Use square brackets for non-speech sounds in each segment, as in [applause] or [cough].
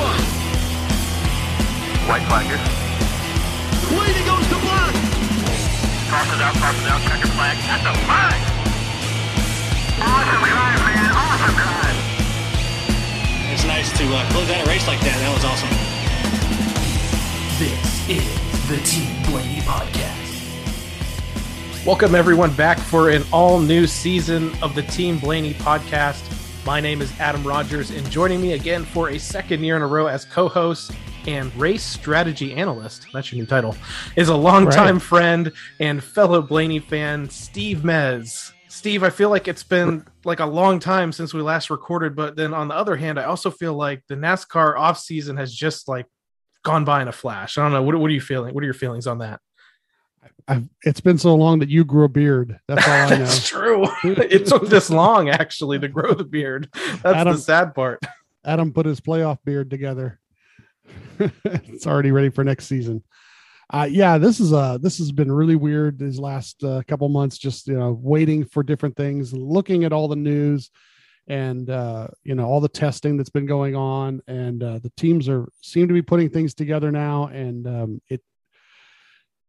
one. White flag here. Leading goes to black. Crosses out, crosses out, checker flag. That's a flag! Awesome drive, man. Awesome drive. It's nice to uh, close out a race like that. That was awesome. This is the Team Blaney Podcast. Welcome everyone back for an all-new season of the Team Blaney podcast. My name is Adam Rogers, and joining me again for a second year in a row as co-host and race strategy analyst, that's your new title, is a longtime Right. friend and fellow Blaney fan, Steve Mez. Steve, I feel like it's been like a long time since we last recorded, but then on the other hand, I also feel like the NASCAR off season has just like gone by in a flash. I don't know. What, what are you feeling? What are your feelings on that? I've, it's been so long that you grew a beard. That's all I [laughs] know. That's true. [laughs] it took this long actually to grow the beard. That's Adam- the sad part. Adam put his playoff beard together. [laughs] it's already ready for next season. Uh, yeah, this is uh this has been really weird these last uh, couple months. Just you know, waiting for different things, looking at all the news, and uh, you know all the testing that's been going on, and uh, the teams are seem to be putting things together now, and um, it.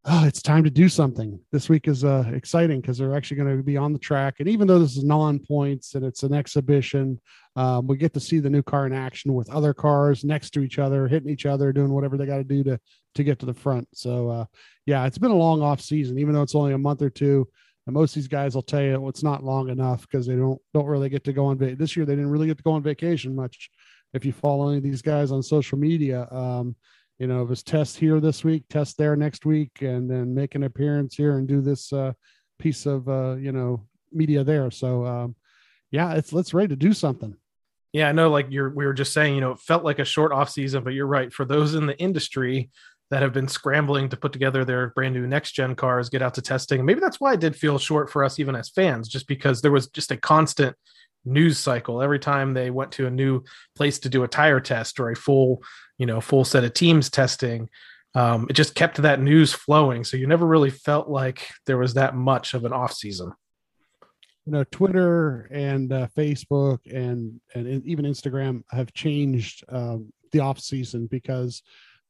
Oh, it's time to do something. This week is uh, exciting because they're actually going to be on the track, and even though this is non-points and it's an exhibition, um, we get to see the new car in action with other cars next to each other, hitting each other, doing whatever they got to do to to get to the front. So uh, yeah, it's been a long off season, even though it's only a month or two. And most of these guys will tell you it's not long enough because they don't don't really get to go on va- this year. They didn't really get to go on vacation much. If you follow any of these guys on social media, um, you know, it was test here this week, test there next week, and then make an appearance here and do this uh, piece of uh, you know media there. So um, yeah, it's let's ready to do something. Yeah, I know like you're we were just saying, you know, it felt like a short off season, but you're right. For those in the industry that have been scrambling to put together their brand new next gen cars, get out to testing. Maybe that's why it did feel short for us even as fans, just because there was just a constant news cycle every time they went to a new place to do a tire test or a full, you know, full set of teams testing. Um, it just kept that news flowing. So you never really felt like there was that much of an off season. you know twitter and uh, facebook and and even instagram have changed um, the off season because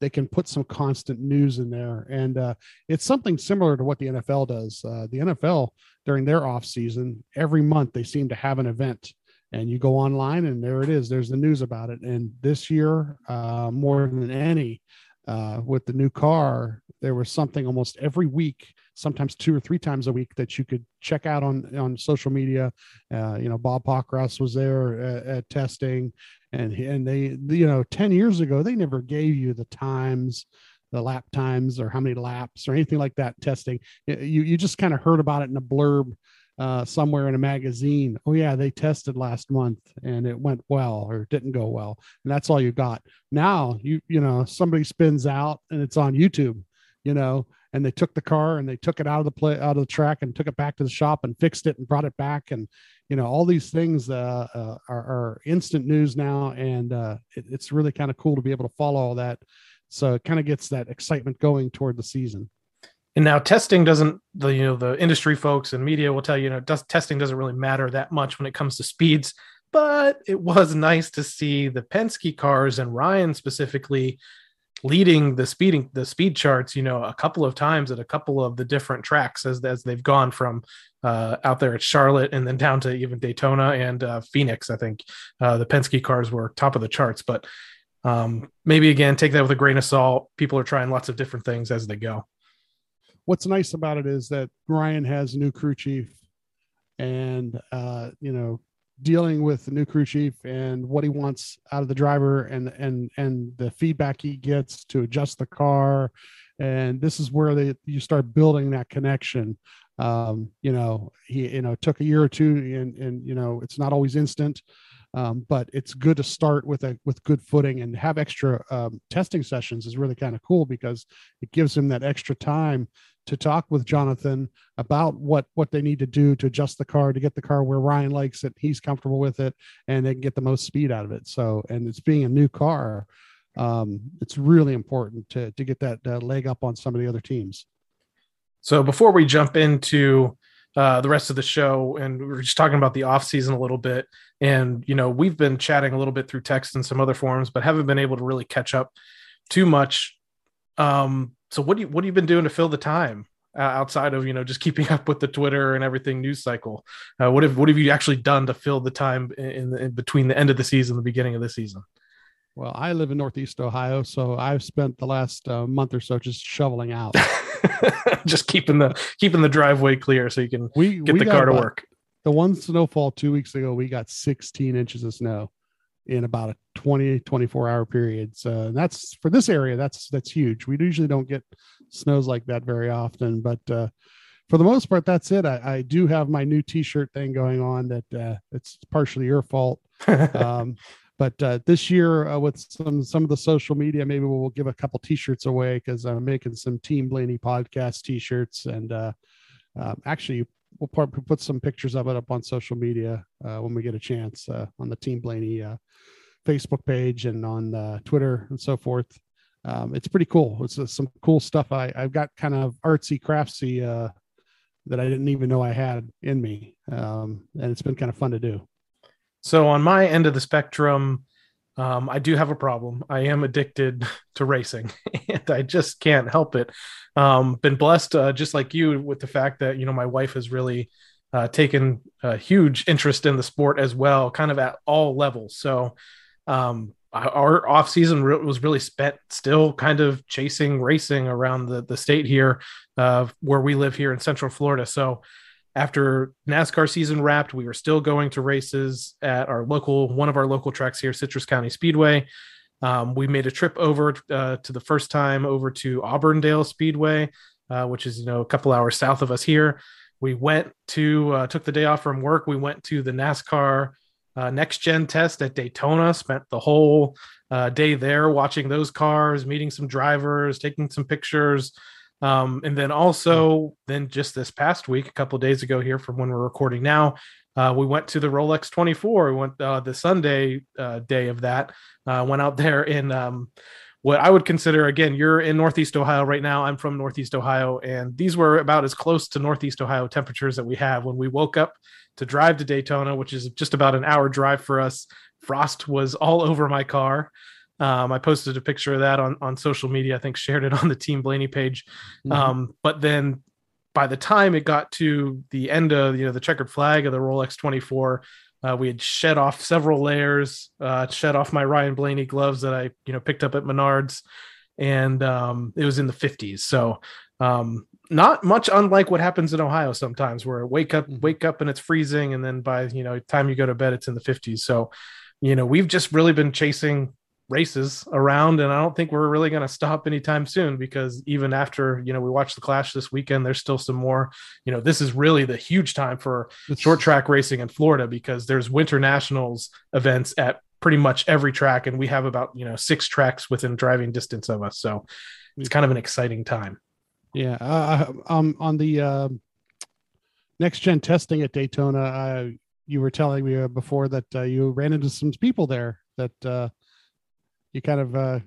they can put some constant news in there. And uh, it's something similar to what the nfl does. Uh, the nfl during their off season every month they seem to have an event. And you go online and there it is there's the news about it. And this year uh, more than any uh, with the new car there was something almost every week sometimes two or three times a week that you could check out on on social media. Uh, you know, Bob Pockrass was there at, at testing, and and they you know ten years ago they never gave you the times. The lap times, or how many laps, or anything like that. Testing, you you just kind of heard about it in a blurb uh, somewhere in a magazine. Oh yeah, they tested last month and it went well or didn't go well, and that's all you got. Now you you know somebody spins out and it's on YouTube, you know, and they took the car and they took it out of the play out of the track and took it back to the shop and fixed it and brought it back. And you know all these things uh, uh, are, are instant news now. And uh, it, it's really kind of cool to be able to follow all that. So it kind of gets that excitement going toward the season. And now testing doesn't the you know the industry folks and media will tell you, you know does, testing doesn't really matter that much when it comes to speeds, but it was [laughs] nice to see the Penske cars and Ryan specifically leading the speeding the speed charts you know a couple of times at a couple of the different tracks as as they've gone from uh out there at charlotte and then down to even daytona and uh phoenix i think uh the penske cars were top of the charts. But um maybe again take that with a grain of salt. People are trying lots of different things as they go. What's nice about it is that Ryan has a new crew chief and uh you know dealing with the new crew chief and what he wants out of the driver and and and the feedback he gets to adjust the car. And this is where they you start building that connection. Um you know he you know took a year or two and and you know it's not always instant um, but it's good to start with a with good footing and have extra um, testing sessions is really kind of cool because it gives him that extra time to talk with Jonathan about what what they need to do to adjust the car to get the car where Ryan likes it, he's comfortable with it, and they can get the most speed out of it. So, and it's being a new car, um, it's really important to to get that uh, leg up on some of the other teams. So before we jump into uh, the rest of the show, and we were just talking about the off season a little bit. And you know, we've been chatting a little bit through text and some other forums, but haven't been able to really catch up too much. Um, so what do you what have you been doing to fill the time uh, outside of you know just keeping [laughs] up with the Twitter and everything news cycle? Uh, what have what have you actually done to fill the time in, in between the end of the season and the beginning of the season? Well, I live in Northeast Ohio, so I've spent the last uh, month or so just shoveling out. [laughs] just keeping the keeping the driveway clear so you can we get we the car to about- work. The one snowfall two weeks ago, we got 16 inches of snow in about a 20 24 hour period. So that's for this area. That's that's huge. We usually don't get snows like that very often, but uh, for the most part, that's it. I, I do have my new T-shirt thing going on. That uh, it's partially your fault. [laughs] um, but uh, this year uh, with some some of the social media maybe we'll give a couple t-shirts away because i'm making some team blaney podcast t-shirts and uh, um, actually we'll put some pictures of it up on social media uh, when we get a chance uh, on the team blaney uh, facebook page and on uh, twitter and so forth. Um, it's pretty cool. It's uh, some cool stuff. I, i've got kind of artsy craftsy that i didn't even know i had in me. Um, and it's been kind of fun to do. So on my end of the spectrum, um, I do have a problem. I am addicted [laughs] to racing, [laughs] and I just can't help it. Um, been blessed, uh, just like you, with the fact that you know my wife has really uh, taken a huge interest in the sport as well, kind of at all levels. So um, our off season re- was really spent still kind of chasing racing around the the state here, uh, where we live here in Central Florida. So after NASCAR season wrapped, we were still going to races at our local, one of our local tracks here, Citrus County Speedway. Um, we made a trip over uh, to the first time over to Auburndale Speedway, uh, which is you know a couple hours south of us here. We went to uh, took the day off from work. We went to the NASCAR uh, next gen test at Daytona. Spent the whole uh, day there watching those cars, meeting some drivers, taking some pictures. Um, and then also, then just this past week, a couple days ago here from when we're recording now, uh, we went to the Rolex 24. We went uh, the Sunday uh, day of that. Uh, went out there in um, what I would consider again. You're in Northeast Ohio right now. I'm from Northeast Ohio, and these were about as close to Northeast Ohio temperatures that we have when we woke up to drive to Daytona, which is just about an hour drive for us. Frost was all [laughs] over my car. Um, I posted a picture of that on, on social media. I think shared it on the Team Blaney page. Mhm. Um, but then by the time it got to the end of you know the checkered flag of the Rolex 24, uh, we had shed off several layers, uh, shed off my Ryan Blaney gloves that I you know picked up at Menards, and um, it was in the 50s. So um, not much unlike what happens in Ohio sometimes, where wake up Mhm. wake up and it's freezing, and then by you know time you go to bed it's in the 50s. So you know we've just really been chasing races around and i don't think we're really going to stop anytime soon because even after you know we watched the clash this weekend there's still some more you know this is really the huge time for short track racing in florida because there's winter nationals events at pretty much every track and we have about you know six tracks within driving distance of us. So it's kind of an exciting time. Yeah, uh, um, on the uh, next gen testing at Daytona, uh, you were telling me uh, before that uh, you ran into some people there that uh, you kind of uh,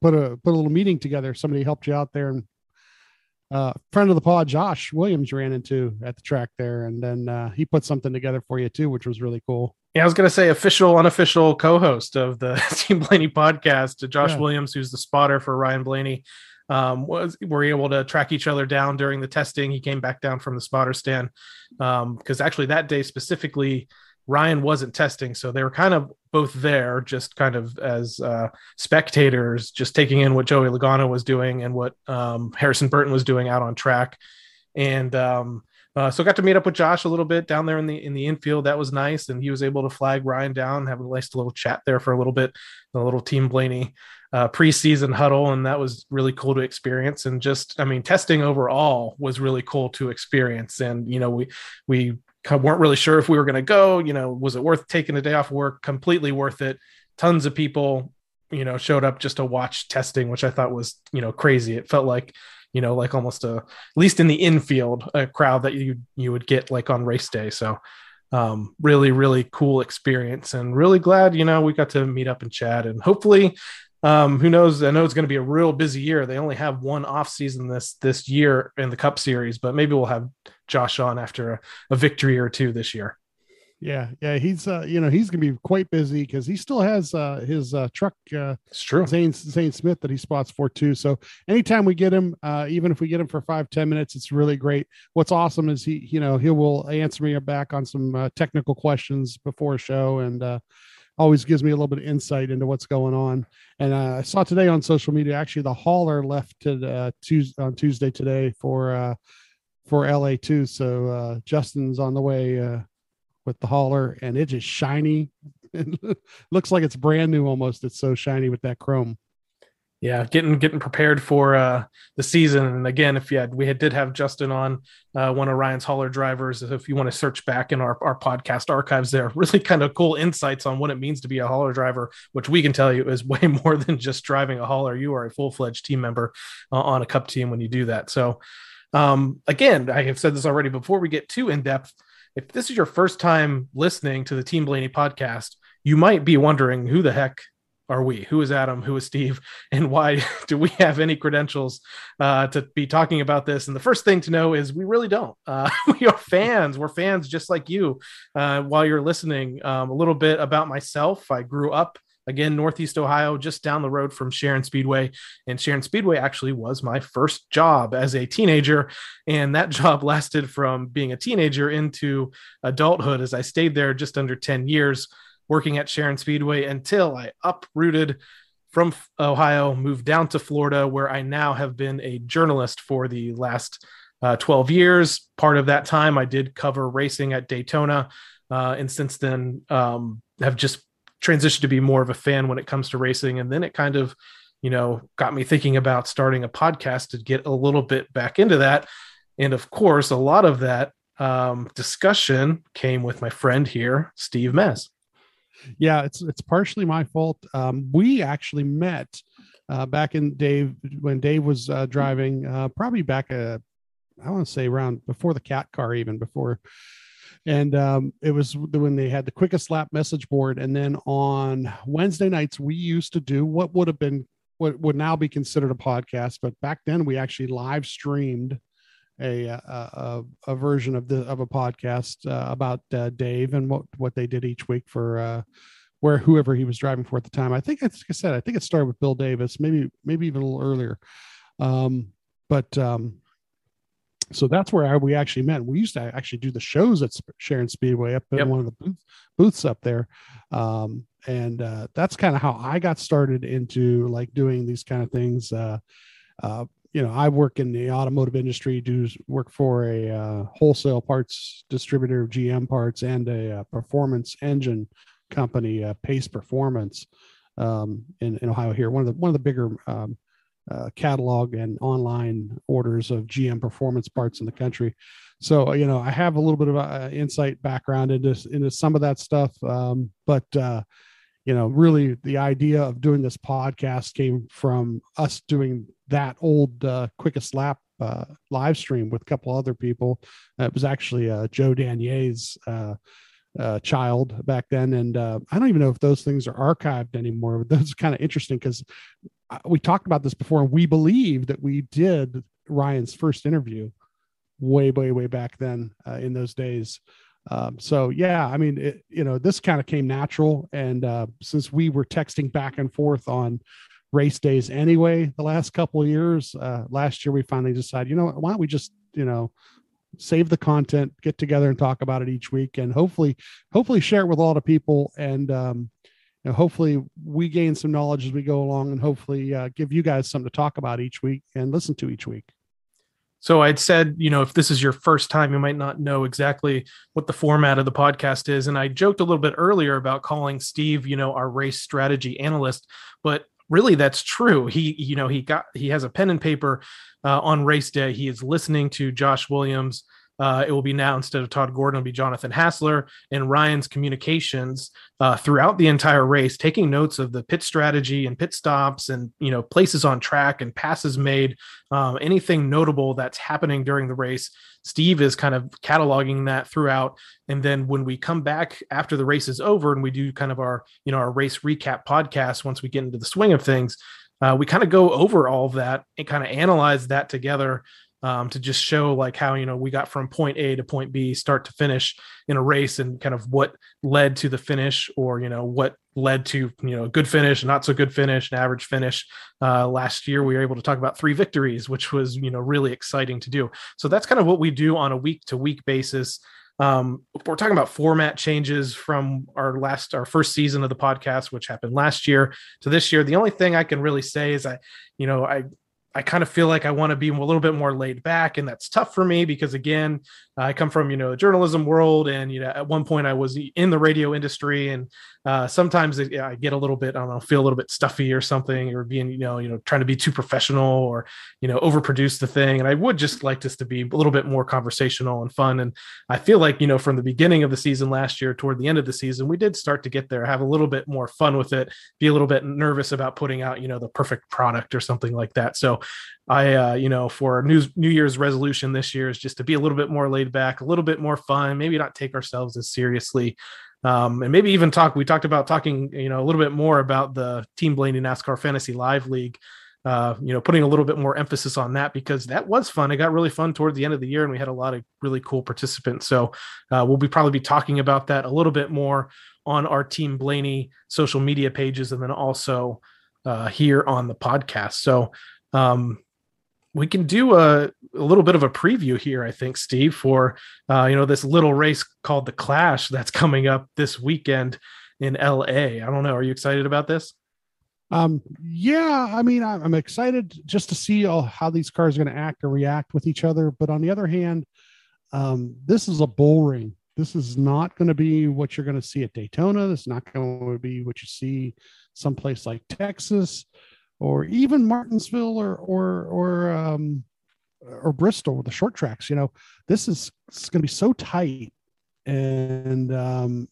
put a put a little meeting together. Somebody helped you out there, and uh, friend of the pod, Josh Williams, ran into at the track there, and then uh, he put something together for you too, which was really cool. Yeah, I was going to say official, unofficial co-host of the [laughs] Team Blaney podcast, Josh Yeah. Williams, who's the spotter for Ryan Blaney. Um, was were able to track each other down during the testing. He came back down from the spotter stand because actually that day specifically, Ryan wasn't testing, so they were kind of both there, just kind of as uh, spectators, just taking in what Joey Logano was doing and what um, Harrison Burton was doing out on track. And um, uh, so got to meet up with Josh a little bit down there in the in the infield. That was nice, and he was able to flag Ryan down, have a nice little chat there for a little bit, a little Team Blaney uh, preseason huddle, and that was really cool to experience. And just, I mean, testing overall was really cool to experience. And you know, we we weren't really sure if we were going to go. You know, was it worth taking a day off work? Completely worth it. Tons of people, you know, showed up just to watch testing, which I thought was you know crazy. It felt like you know like almost a at least in the infield a crowd that you you would get like on race day so um really really cool experience and really glad you know we got to meet up and chat and hopefully um, who knows? I know it's going to be a real busy year. They only have one off season this this year in the Cup Series, but maybe we'll have Josh on after a, a victory or two this year. Yeah, yeah, he's uh, you know he's gonna be quite busy because he still has uh, his uh, truck uh, It's true. Zane Zane Smith that he spots for too. So anytime we get him, uh, even if we get him for five ten minutes, it's really great. What's awesome is he you know he will answer me back on some uh, technical questions before a show and uh, always gives me a little bit of insight into what's going on. And uh, I saw today on social media actually the hauler left to uh, Tuesday on Tuesday today for uh, for LA too. So uh, Justin's on the way. Uh, with the hauler and it is shiny. [laughs] It looks like it's brand new almost. It's so shiny with that chrome. Yeah, getting getting prepared for uh, the season. And again, if you had we had, did have Justin on uh, one of Ryan's hauler drivers. If you want to search back in our, our podcast archives, there are [laughs] really kind of cool insights on what it means to be a hauler driver, which we can tell you is [laughs] way more than just driving a hauler. You are a full fledged team member uh, on a cup team when you do that. So, um, again, I have said this already. Before we get too in depth, if this is your first time listening to the Team Blaney podcast, you might be wondering who the heck are we? Who is Adam? Who is Steve? [laughs] And why [laughs] do we have any credentials uh, to be talking about this? And the first thing to know is we really don't. [laughs] Uh, we are fans. We're fans just like you. Uh, while you're listening, um, a little bit about myself. I grew up again northeast ohio just down the road from sharon speedway and sharon speedway actually was my first job as a teenager and that job lasted from being a teenager into adulthood as i stayed there just under 10 years working at sharon speedway until i uprooted from ohio moved down to florida where i now have been a journalist for the last uh, 12 years part of that time i did cover racing at daytona uh, and since then um, have just transitioned to be more of a fan when it comes to racing. And then it kind of, you know, got me thinking about starting a podcast to get a little bit back into that. And of course, a lot of that um, discussion came with my friend here, Steve Mez. Yeah, it's it's partially my fault. Um, we actually met uh, back in Dave when Dave was uh, driving, uh, probably back uh, I want to say around before the cat car, even before and um, it was when they had the quickest lap message board and then on wednesday nights we used to do what would have been what would now be considered a podcast but back then we actually live streamed a a, a, a version of the of a podcast uh, about uh, dave and what what they did each week for uh, where whoever he was driving for at the time i think like i said i think it started with bill davis maybe maybe even a little earlier um, but um, so that's where I, we actually met. We used to actually do the shows at Sharon Speedway up in Yep. one of the booth, booths up there, um, and uh, that's kind of how I got started into like doing these kind of things. Uh, uh, you know, I work in the automotive industry, do work for a uh, wholesale parts distributor of GM parts and a, uh performance engine company, uh, Pace Performance, um, in, in Ohio. Here, one of the one of the bigger um, uh, catalog and online orders of GM performance parts in the country. So you know, I have a little bit of uh, insight background into into some of that stuff, um, but uh, you know, really the idea of doing this podcast came from us doing that old uh, quickest lap uh, live stream with a couple other people. Uh, it was actually uh, Joe Danier's uh, uh, child back then, and uh, I don't even know if those things are archived anymore. But that's kind of interesting because we talked about this before. and We believe that we did Ryan's first interview way, way, way back then in those days. Um, so yeah, I mean, it, you know, this kind of came natural, and uh, since we were texting back and forth on race days anyway, the last couple of years, uh, last year we finally decided, you know, why don't we just, you know, save the content, get together and talk about it each week, and hopefully, hopefully share it with a lot of people, and um, you know, hopefully we gain some knowledge as we go along, and hopefully uh, give you guys something to talk about each week and listen to each week. So I'd said, you know, if this is your first time, you might not know exactly what the format of the podcast is. And I joked a little bit earlier about calling Steve, you know, our race strategy analyst, but really that's true. He, you know, he got he has a pen and paper uh, on race day. He is listening to Josh Williams uh, it will be now instead of Todd Gordon, it'll be Jonathan Hassler and Ryan's communications uh, throughout the entire race, taking notes of the pit strategy and pit stops and you know places on track and passes made, um, anything notable that's happening during the race. Steve is kind of cataloging that throughout, and then when we come back after the race is over and we do kind of our you know our race recap podcast once we get into the swing of things, uh, we kind of go over all of that and kind of analyze that together um, to just show like how you know we got from point A to point B, start to finish in a race, and kind of what led to the finish, or you know what led to you know a good finish, not so good finish, an average finish. Uh, last year we were able to talk about three victories, which was you know really exciting to do. So that's kind of what we do on a week to week basis. Um, we're talking about format changes from our last our first season of the podcast, which happened last year to this year. The only thing I can really say is I, you know, I I kind of feel like I want to be a little bit more laid back, and that's tough for me because again, I come from you know the journalism world, and you know at one point I was in the radio industry, and uh, sometimes it, I get a little bit I don't know feel a little bit stuffy or something, or being you know you know trying to be too professional or you know overproduce the thing, and I would just like this to be a little bit more conversational and fun, and I feel like you know from the beginning of the season last year toward the end of the season we did start to get there, have a little bit more fun with it, be a little bit nervous about putting out you know the perfect product or something like that. So I, uh, you know, for New New Year's resolution this year is just to be a little bit more laid back, a little bit more fun, maybe not take ourselves as seriously, um, and maybe even talk. We talked about talking, you know, a little bit more about the Team Blaney NASCAR Fantasy Live League. Uh, you know, putting a little bit more emphasis on that because that was fun. It got really fun toward the end of the year, and we had a lot of really cool participants. So uh, we'll be probably be talking about that a little bit more on our Team Blaney social media pages, and then also uh, here on the podcast. So um, we can do a, a little bit of a preview here, I think, Steve, for uh, you know this little race called the Clash that's [laughs] coming up this weekend in LA. I don't know. Are you excited about this? Um, yeah, I mean, I'm excited just to see all, how these cars are going to act or react with each other. But on the other hand, um, this is a bull ring. This is not going to be what you're going to see at Daytona. This is not going to be what you see someplace like Texas or even Martinsville or or or um, or Bristol, with the short tracks. You know, this is going to be so tight, and um,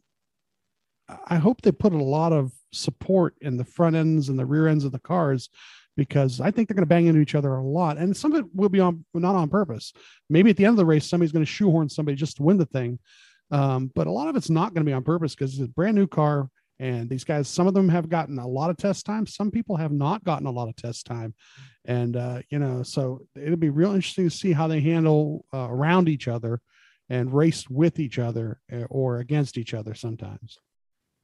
I hope they put a lot of support in the front ends and the rear ends of the cars because I think they're going to bang into each other a lot, and some of it will be on not on purpose. Maybe at the end of the race, somebody's going to shoehorn somebody just to win the thing, um, but a lot of it's not going to be on purpose because it's a brand new car. And these guys, some of them have gotten a lot of test time. Some people have not gotten a lot of test time. And, uh, you know, so it'll be real interesting to see how they handle uh, around each other and race with each other uh, or against each other sometimes.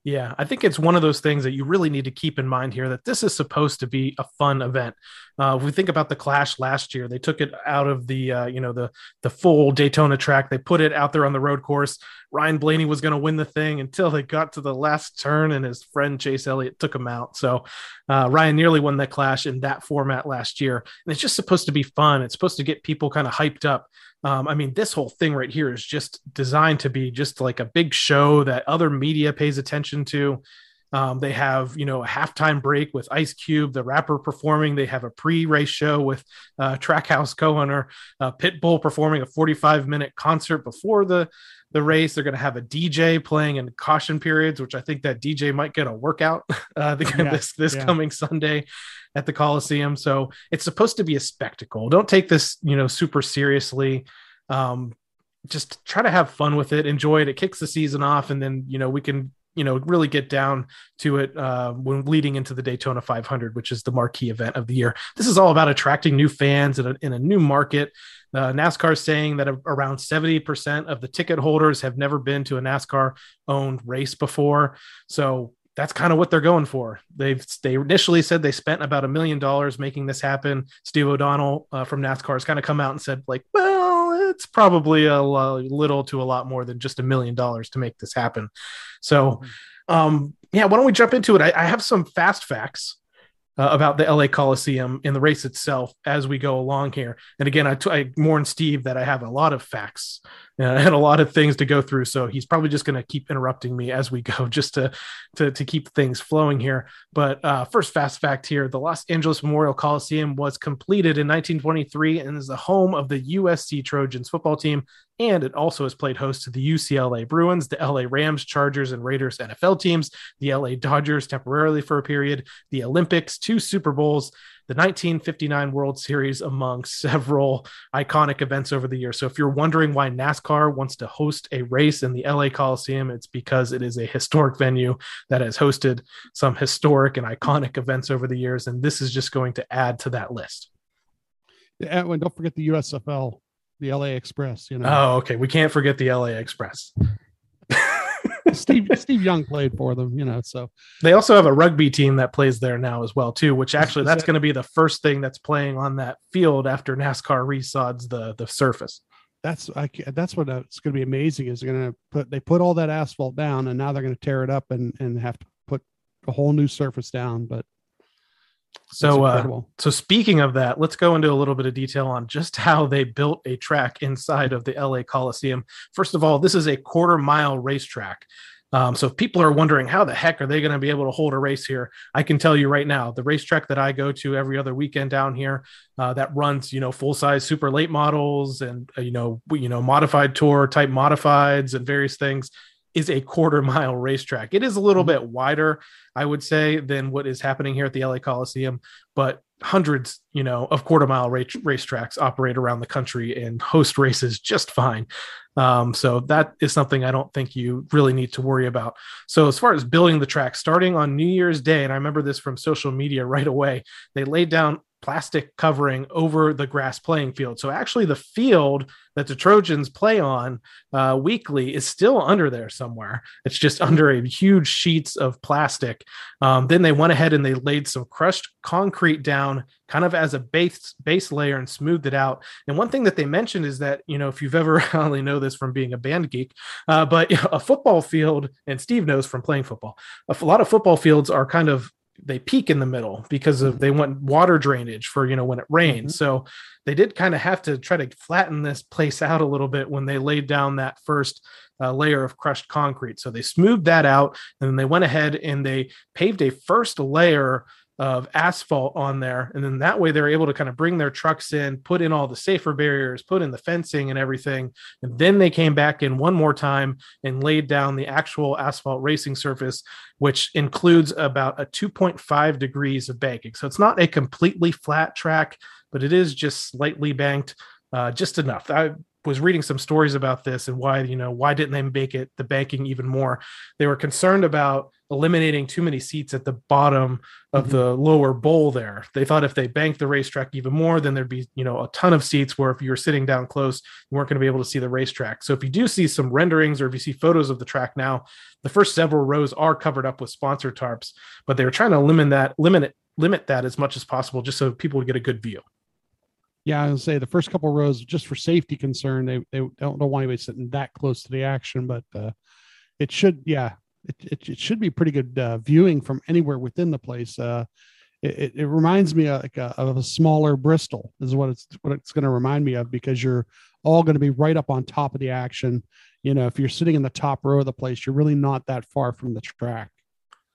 Yeah, I think it's one of those things that you really need to keep in mind here that this is supposed to be a fun event. Uh, if we think about the Clash last year, they took it out of the uh, you know the the full Daytona track. They put it out there on the road course. Ryan Blaney was going to win the thing until they got to the last turn, and his friend Chase Elliott took him out. So uh, Ryan nearly won that Clash in that format last year, and it's just supposed to be fun. It's supposed to get people kind of hyped up. Um, I mean, this whole thing right here is just designed to be just like a big show that other media pays attention to. Um, they have, you know, a halftime break with Ice Cube, the rapper performing. They have a pre-race show with uh, Trackhouse co-owner uh, Pitbull performing a 45-minute concert before the the race. They're going to have a DJ playing in caution periods, which I think that DJ might get a workout [laughs] uh, yeah, [laughs] this this yeah. coming Sunday at the Coliseum. So it's supposed to be a spectacle. Don't take this, you know, super seriously. Um, just try to have fun with it, enjoy it. It kicks the season off, and then you know we can you know really get down to it uh, when leading into the Daytona 500, which is the marquee event of the year. This is all about attracting new fans in a, in a new market. Uh, NASCAR is saying that around 70% of the ticket holders have never been to a NASCAR owned race before. So that's kind of what they're going for. They've they initially said they spent about a million dollars making this happen. Steve O'Donnell uh, from NASCAR has kind of come out and said like, well, it's probably a little to a lot more than just a million dollars to make this happen. So, mm-hmm. um, yeah, why don't we jump into it? I, I have some fast facts uh, about the LA Coliseum in the race itself as we go along here. And again, I, t- I warned Steve that I have a lot of facts [laughs] and a lot of things to go through. So he's probably just going to keep interrupting me as we go, [laughs] just to to, to keep things flowing here. But uh, first, fast fact here: the Los Angeles Memorial Coliseum was completed in 1923 and is the home of the USC Trojans football team. And it also has played host to the UCLA Bruins, the LA Rams, Chargers, and Raiders NFL teams, the LA Dodgers temporarily for a period, the Olympics, two Super Bowls, the 1959 World Series among several iconic events over the years. So if you're wondering why NASCAR wants to host a race in the LA Coliseum, it's because it is a historic venue that has hosted some historic and iconic events over the years. And this is just going to add to that list. And don't forget the USFL, the LA Express, you know. Oh, okay. We can't forget the LA Express. Steve Steve Young played for them, you know. So They also have a rugby team that plays there now as well, too, which actually that's that- going to be the first thing that's playing on that field after NASCAR resods the the surface. that's I, that's what uh, it's going to be amazing is they're going to put they put all that asphalt down and now they're going to tear it up and and have to put a whole new surface down. But So uh. So speaking of that, let's go into a little bit of detail on just how they built a track inside of the LA Coliseum. First of all, this is a quarter mile racetrack. Um, so if people are wondering how the heck are they going to be able to hold a race here, I can tell you right now, the racetrack that I go to every other weekend down here, uh, that runs you know full size super late models and uh, you know you know modified tour type modifieds and various things is a quarter mile racetrack. It is a little bit wider, I would say, than what is happening here at the LA Coliseum, but hundreds, you know, of quarter mile race racetracks operate around the country and host races just fine. Um, so that is something I don't think you really need to worry about. So as far as building the track, starting on New Year's Day, and I remember this from social media right away, they laid down plastic covering over the grass playing field. So actually, the field that the Trojans play on uh, weekly is still under there somewhere. It's just under a huge sheets of plastic. Um, then they went ahead and they laid some crushed concrete down, kind of as a base base layer, and smoothed it out. And one thing that they mentioned is that you know if you've ever [laughs] I only know this from being a band geek, uh, but [laughs] a football field, and Steve knows from playing football, a lot of football fields are kind of they peak in the middle because of they want water drainage for you know when it rains. So they did kind of have to try to flatten this place out a little bit when they laid down that first uh, layer of crushed concrete. So they smoothed that out, and then they went ahead and they paved a first layer of asphalt on there, and then that way they're able to kind of bring their trucks in, put in all the safer barriers, put in the fencing and everything, and then they came back in one more time and laid down the actual asphalt racing surface, which includes about a 2.5 degrees of banking. So it's not a completely flat track, but it is just slightly banked, uh, just enough. I was reading some stories about this and why you know why didn't they make it the banking even more they were concerned about eliminating too many seats at the bottom of the lower bowl there. They thought if they banked the racetrack even more then there'd be you know a ton of seats where if you were sitting down close you weren't going to be able to see the racetrack. So if you do see some renderings or if you see photos of the track now the first several rows are covered up with sponsor tarps but they were trying to limit that limit it limit that as much as possible just so people would get a good view. Yeah, I would say the first couple rows, just for safety concern, they they don't, don't want anybody sitting that close to the action, but uh, it should, yeah, it, it, it should be pretty good uh, viewing from anywhere within the place. Uh, it, it, reminds me of, like a, of a smaller Bristol is what it's what it's going to remind me of because you're all going to be right up on top of the action. You know, if you're sitting in the top row of the place, you're really not that far from the track.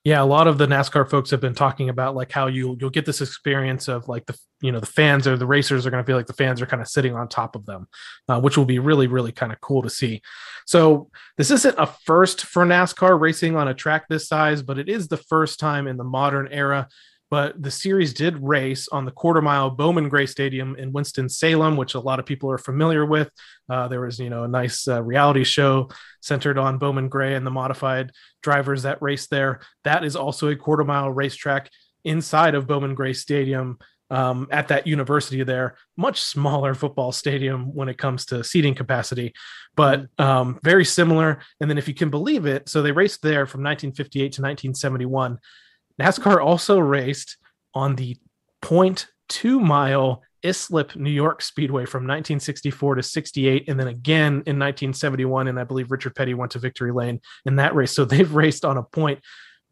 Yeah, a lot of the NASCAR folks have been talking about like how you you'll get this experience of like the you know the fans or the racers are going to feel like the fans are kind of sitting on top of them, uh, which will be really really kind of cool to see. So this isn't a first for NASCAR racing on a track this size, but it is the first time in the modern era. But the series did race on the quarter mile Bowman Gray Stadium in Winston Salem, which a lot of people are familiar with. Uh, there was you know a nice uh, reality show centered on Bowman Gray and the modified drivers that race there. That is also a quarter mile racetrack inside of Bowman Gray Stadium um, at that university there. Much smaller football stadium when it comes to seating capacity, but um, very similar. And then, if you can believe it, so they raced there from 1958 to 1971. NASCAR also raced on the 0.2 mile Islip, New York Speedway from 1964 to 68, and then again in 1971. And I believe Richard Petty went to Victory Lane in that race. So [laughs] they've raced on a point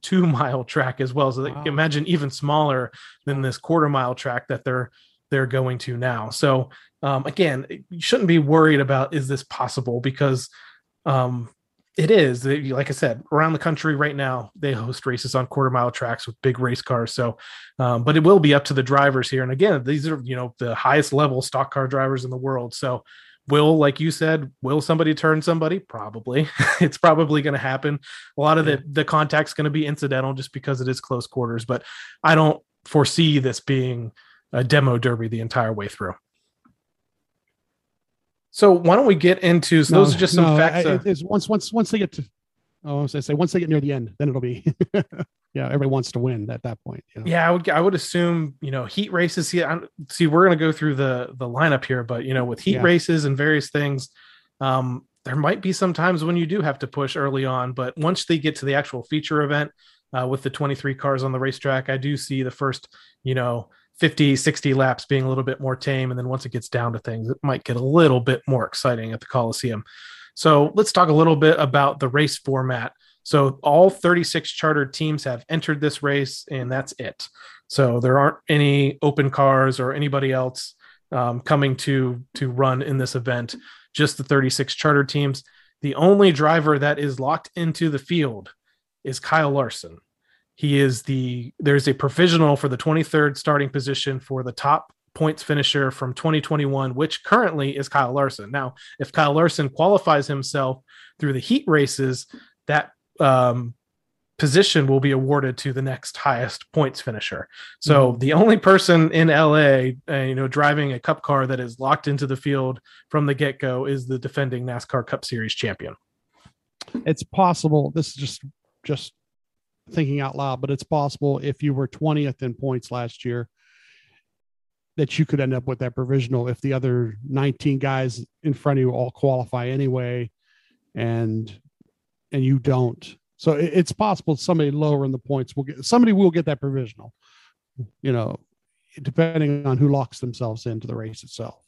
two mile track as well. So Wow. can imagine even smaller than this quarter mile track that they're they're going to now. So um, again, you shouldn't be worried about is this possible because um, it is. Like I said, around the country right now, they host races on quarter mile tracks with big race cars. So, um, but it will be up to the drivers here. And again, these are you know the highest level stock car drivers in the world. So, will like you said, will somebody turn somebody? Probably. [laughs] it's probably going to happen. A lot of the the contact's going to be incidental just because it is close quarters. But I don't foresee this being a demo derby the entire way through. So why don't we get into so those are just some no, facts. I- it's once once once they get to oh I was gonna say once they get near the end, then it'll be [laughs] yeah, everybody wants to win at that point. You know? yeah, I would I would assume you know heat races. See, I'm, see, we're gonna go through the the lineup here, but you know with heat Yeah. races and various things, um, there might be some times when you do have to push early on. But once they get to the actual feature event uh, with the 23 cars on the racetrack, I do see the first you know 50, 60 laps being a little bit more tame, and then once it gets down to things, it might get a little bit more exciting at the Coliseum. So let's talk a little bit about the race format. So all 36 chartered teams have entered this race, and that's it. So there aren't any open cars or anybody else um, coming to to run in this event. Just the 36 chartered teams. The only driver that is locked into the field is Kyle Larson. He is the there's a provisional for the 23rd starting position for the top points finisher from 2021, which currently is Kyle Larson. Now, if Kyle Larson qualifies himself through the heat races, that um, position will be awarded to the next highest points finisher. So the only person in LA, uh, you know, driving a cup car that is locked into the field from the get go is the defending NASCAR Cup Series champion. It's possible. This is just just thinking out loud, but it's possible if you were 20th in points last year that you could end up with that provisional if the other 19 guys in front of you all qualify anyway and and you don't. So it- it's possible somebody lower in the points will get somebody will get that provisional you know depending on who locks themselves into the race itself.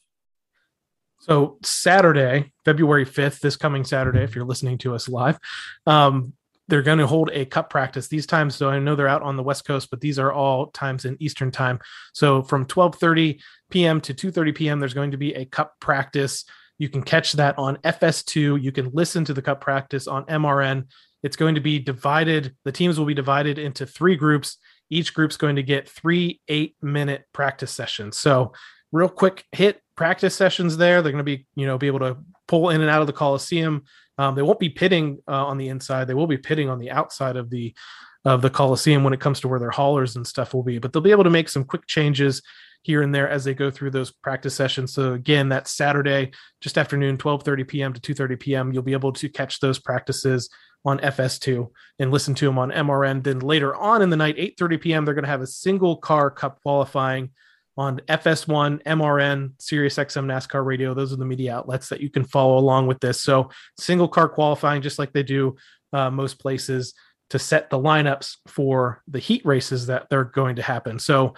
So Saturday, February 5th, this coming Saturday, if you're listening to us live, um, they're going to hold a cup practice these times. So I know they're out on the West Coast, but these are all times in Eastern time. So from 12:30 p.m. to 2:30 p.m., there's going to be a cup practice. You can catch that on FS2. You can listen to the cup practice on MRN. It's going to be divided. The teams will be divided into three groups. Each group's going to get three eight-minute practice sessions. So real quick hit practice sessions there. They're going to be, you know, be able to pull in and out of the Coliseum. Um, they won't be pitting uh, on the inside. They will be pitting on the outside of the of the Coliseum when it comes to where their haulers and stuff will be. But they'll be able to make some quick changes here and there as they go through those practice sessions. So again, that's Saturday, just afternoon, 12:30 p.m. to 2:30 p.m. You'll be able to catch those practices on FS2 and listen to them on MRN. Then later on in the night, 8:30 p.m., they're going to have a single car cup qualifying on FS1, MRN, Sirius XM NASCAR radio. Those are the media outlets that you can follow along with this. So single car qualifying, just like they do uh, most places, to set the lineups for the heat races that they're going to happen. So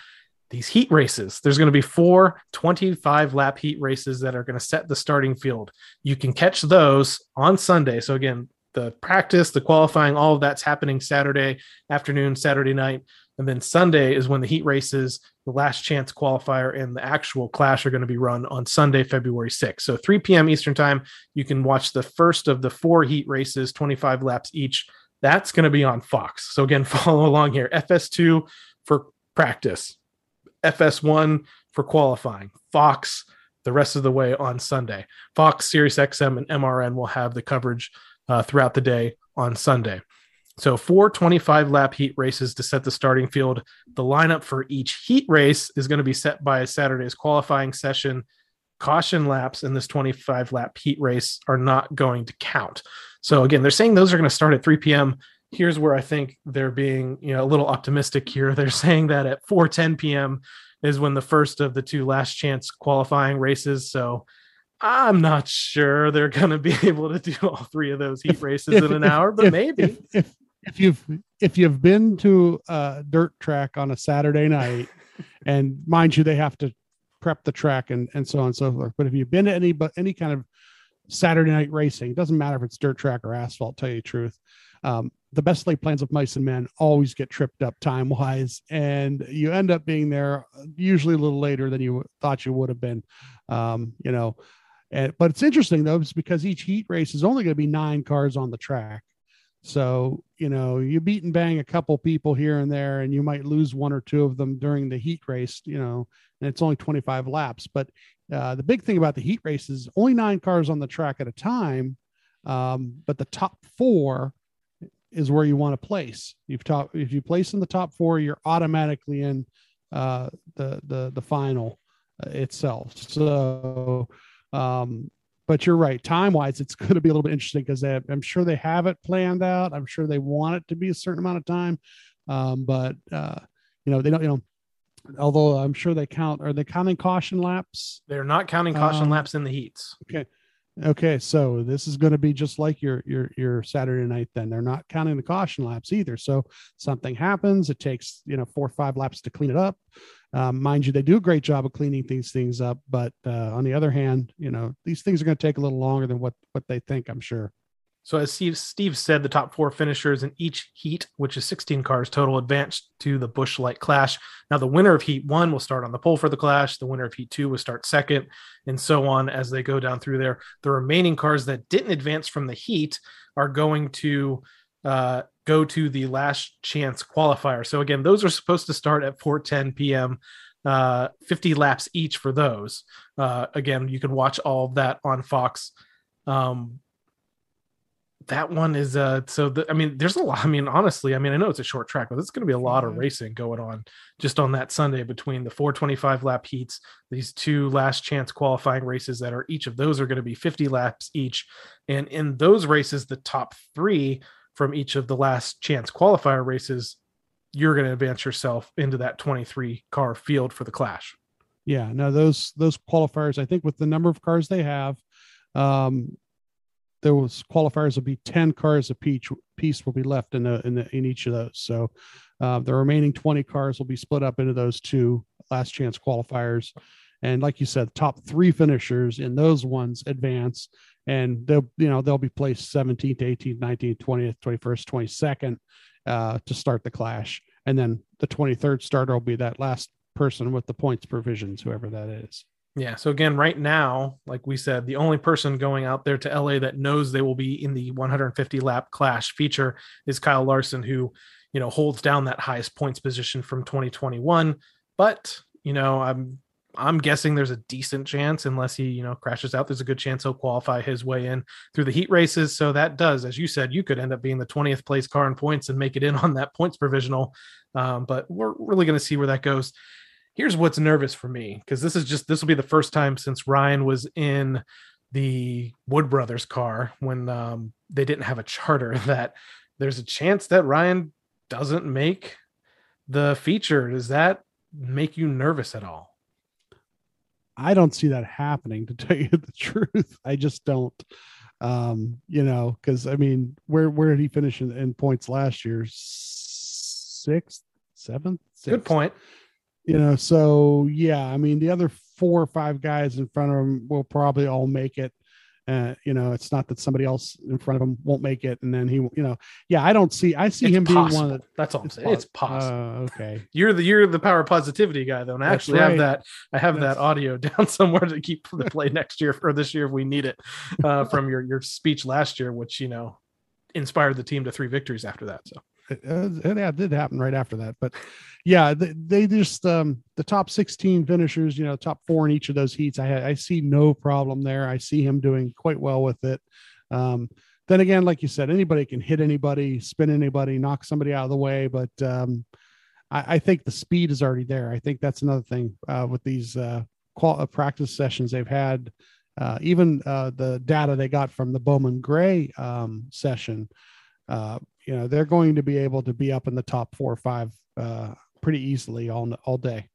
these heat races, there's going to be four 25 lap heat races that are going to set the starting field. You can catch those on Sunday. So again, the practice, the qualifying, all of that's happening Saturday afternoon, Saturday night. And then Sunday is when the heat races, the last chance qualifier, and the actual clash are going to be run on Sunday, February 6th. So 3 p.m. Eastern time, you can watch the first of the four heat races, 25 laps each. That's going to be on Fox. So again, [laughs] follow along here. FS2 for practice, FS1 for qualifying, Fox the rest of the way on Sunday. Fox, Sirius XM, and MRN will have the coverage uh, throughout the day on Sunday. So, four 25 lap heat races to set the starting field. The lineup for each heat race is going to be set by Saturday's qualifying session. Caution laps in this 25 lap heat race are not going to count. So, again, they're saying those are going to start at 3 p.m. Here's where I think they're being you know, a little optimistic here. [laughs] They're saying that at 4:10 p.m. is when the first of the two last chance qualifying races. So, I'm not sure they're going to be [laughs] able to do all three of those heat races in an hour, but maybe. If, you've if you've been to a dirt track on a Saturday night, [laughs] and mind you, they have to prep the track and and so on and so forth. But if you've been to any but any kind of Saturday night racing. It doesn't matter if it's dirt track or asphalt. Tell you the truth, um, the best laid plans of mice and men always get tripped up time wise, and you end up being there usually a little later than you thought you would have been. Um, you know, and but it's interesting though, it's because each heat race is only going to be nine cars on the track. So, you know, you beat and bang a couple people here and there, and you might lose one or two of them during the heat race, you know, and it's only 25 laps. But uh, the big thing about the heat race is only nine cars on the track at a time. Um, but the top four is where you want to place. You've top, if you place in the top four, you're automatically in uh, the, the, the final uh, itself. So, um, but you're right. Time wise, it's going to be a little bit interesting because I'm sure they have it planned out. I'm sure they want it to be a certain amount of time. Um, but, uh, you know, they don't, you know, although I'm sure they count, are they counting caution laps? They're not counting caution Um, laps in the heats. Okay. Okay, so this is going to be just like your your your Saturday night. Then they're not counting the caution laps either. So something happens, it takes you know four or five laps to clean it up. Um, mind you, they do a great job of cleaning these things up. But uh, on the other hand, you know these things are going to take a little longer than what what they think. I'm sure. So as Steve, Steve said, the top four finishers in each heat, which is 16 cars total, advanced to the Busch Light Clash. Now the winner of Heat One will start on the pole for the Clash. The winner of Heat Two will start second, and so on as they go down through there. The remaining cars that didn't advance from the heat are going to uh, go to the last chance qualifier. So again, those are supposed to start at 4:10 p.m. Uh, 50 laps each for those. Uh, again, you can watch all of that on Fox. Um, that one is uh so the, i mean there's a lot i mean honestly i mean i know it's a short track but it's going to be a lot of racing going on just on that sunday between the 425 lap heats these two last chance qualifying races that are each of those are going to be 50 laps each and in those races the top three from each of the last chance qualifier races you're going to advance yourself into that 23 car field for the clash Yeah, no, those those qualifiers. I think with the number of cars they have, um, those qualifiers will be ten cars a piece. Piece will be left in the in the in each of those. So uh, the remaining twenty cars will be split up into those two last chance qualifiers. And like you said, top three finishers in those ones advance, and they'll you know they'll be placed 17th, 18th, 19th, 20th, 21st, 22nd uh, to start the clash, and then the 23rd starter will be that last person with the points provisions, whoever that is. Yeah. So again, right now, like we said, the only person going out there to LA that knows they will be in the 150 lap clash feature is Kyle Larson, who, you know, holds down that highest points position from 2021. But, you know, I'm I'm guessing there's a decent chance, unless he, you know, crashes out, there's a good chance he'll qualify his way in through the heat races. So that does, as you said, you could end up being the 20th place car in points and make it in [laughs] on that points provisional. Um, but we're really going to see where that goes here's what's nervous for me because this is just this will be the first time since Ryan was in the Wood Brothers car when um, they didn't have a charter [laughs] that there's a chance that Ryan doesn't make the feature. Does that make you nervous at all? I don't see that happening to [laughs] tell you the truth. I just don't. Um, you know, because I mean, where where did he finish in, in points last year? Sixth, seventh, Good point. You know, so yeah, I mean, the other four or five guys in front of him will probably all make it. Uh, you know, it's not that somebody else in front of him won't make it, and then he, you know, yeah, I don't see. I see It's him being one of the. That's all I'm saying. It's possible. Uh, okay. you're the you're the power positivity guy though, and I That's actually have that I have That's- that audio [laughs] down somewhere to keep for the play next year or this year if we need it uh, from your your speech last year, which you know inspired the team to three victories after that. So it, it, it did happen right after that but yeah they, they just um the top 16 finishers you know top four in each of those heats i i see no problem there. I see him doing quite well with it. Um then again like you said anybody can hit anybody spin anybody knock somebody out of the way but um i, I think the speed is already there. I think that's another thing uh with these uh, qual- uh practice sessions they've had uh, even uh, the data they got from the Bowman Gray um, session, uh, you know, they're going to be able to be up in the top four or five uh, pretty easily all all day.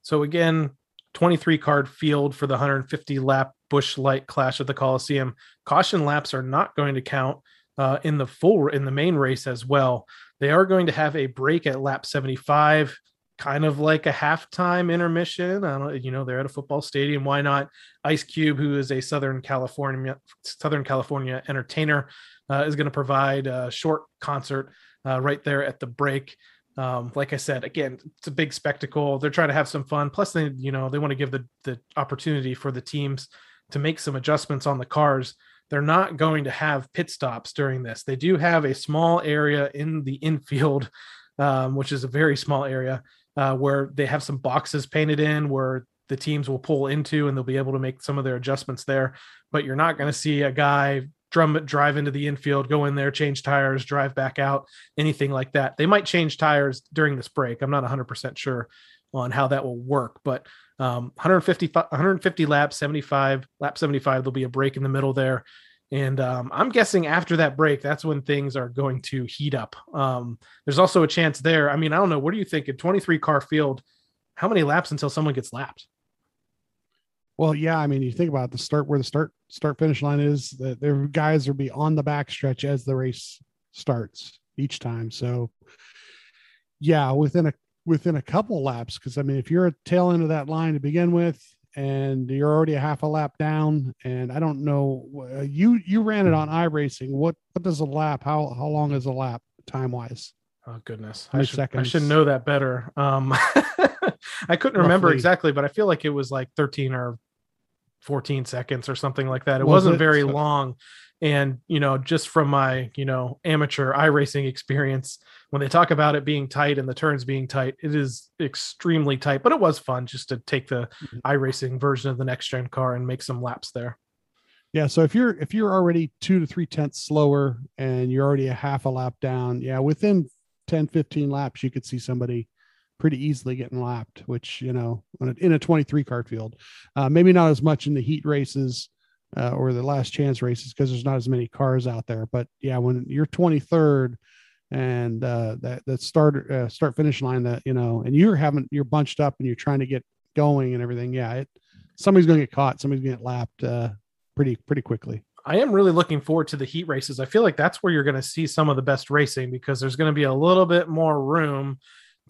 So again, 23 card field for the 150 lap Busch Light Clash at the Coliseum. Caution laps are not going to count uh, in the full in the main race as well. They are going to have a break at lap 75 kind of like a halftime intermission. I don't, you know, they're at a football stadium. Why not? Ice Cube, who is a Southern California Southern California entertainer, uh, is going to provide a short concert uh, right there at the break. Um, like I said, again, it's a big spectacle. They're trying to have some fun. Plus, they, you know, they want to give the the opportunity for the teams to make some adjustments on the cars. They're not going to have pit stops during this. They do have a small area in the infield, um, which is a very small area uh, where they have some boxes painted in where the teams will pull into and they'll be able to make some of their adjustments there. But you're not going to see a guy drum drive into the infield, go in there, change tires, drive back out, anything like that. They might change tires during this break. I'm not 100% sure on how that will work, but um, 150 150 laps, 75 lap 75. There'll be a break in the middle there, and um, I'm guessing after that break, that's when things are going to heat up. Um, there's also a chance there. I mean, I don't know. What do you think? A 23 car field, how many laps until someone gets lapped? Well, yeah, I mean, you think about the start where the start start finish line is that their guys will be on the back stretch as the race starts each time. So, yeah, within a within a couple laps, because I mean, if you're a tail end of that line to begin with, and you're already a half a lap down, and I don't know, uh, you you ran it on iRacing. What what does a lap? How how long is a lap time wise? Oh goodness, I should, I should know that better. Um, [laughs] I couldn't remember exactly, but I feel like it was like 13 or 14 seconds or something like that. It Was wasn't it? very So- long. And, you know, just from my, you know, amateur iRacing experience, when they talk about it being tight and the turns being tight, it is extremely tight, but it was fun just to take the Mhm. iRacing version of the next gen car and make some laps there. Yeah. So if you're if you're already two to three tenths slower and you're already a half a lap down, yeah, within 10, 15 laps, you could see somebody pretty easily getting lapped, which, you know, a, in a 23 car field, uh, maybe not as much in the heat races uh, or the last chance races because there's not as many cars out there. But yeah, when you're 23rd and uh, that, that start, uh, start finish line that, you know, and you're having, you're bunched up and you're trying to get going and everything. Yeah. It, somebody's going to get caught. Somebody's going to get lapped uh, pretty, pretty quickly. I am really looking forward to the heat races. I feel like that's where you're going to see some of the best racing because there's going to be a little bit more room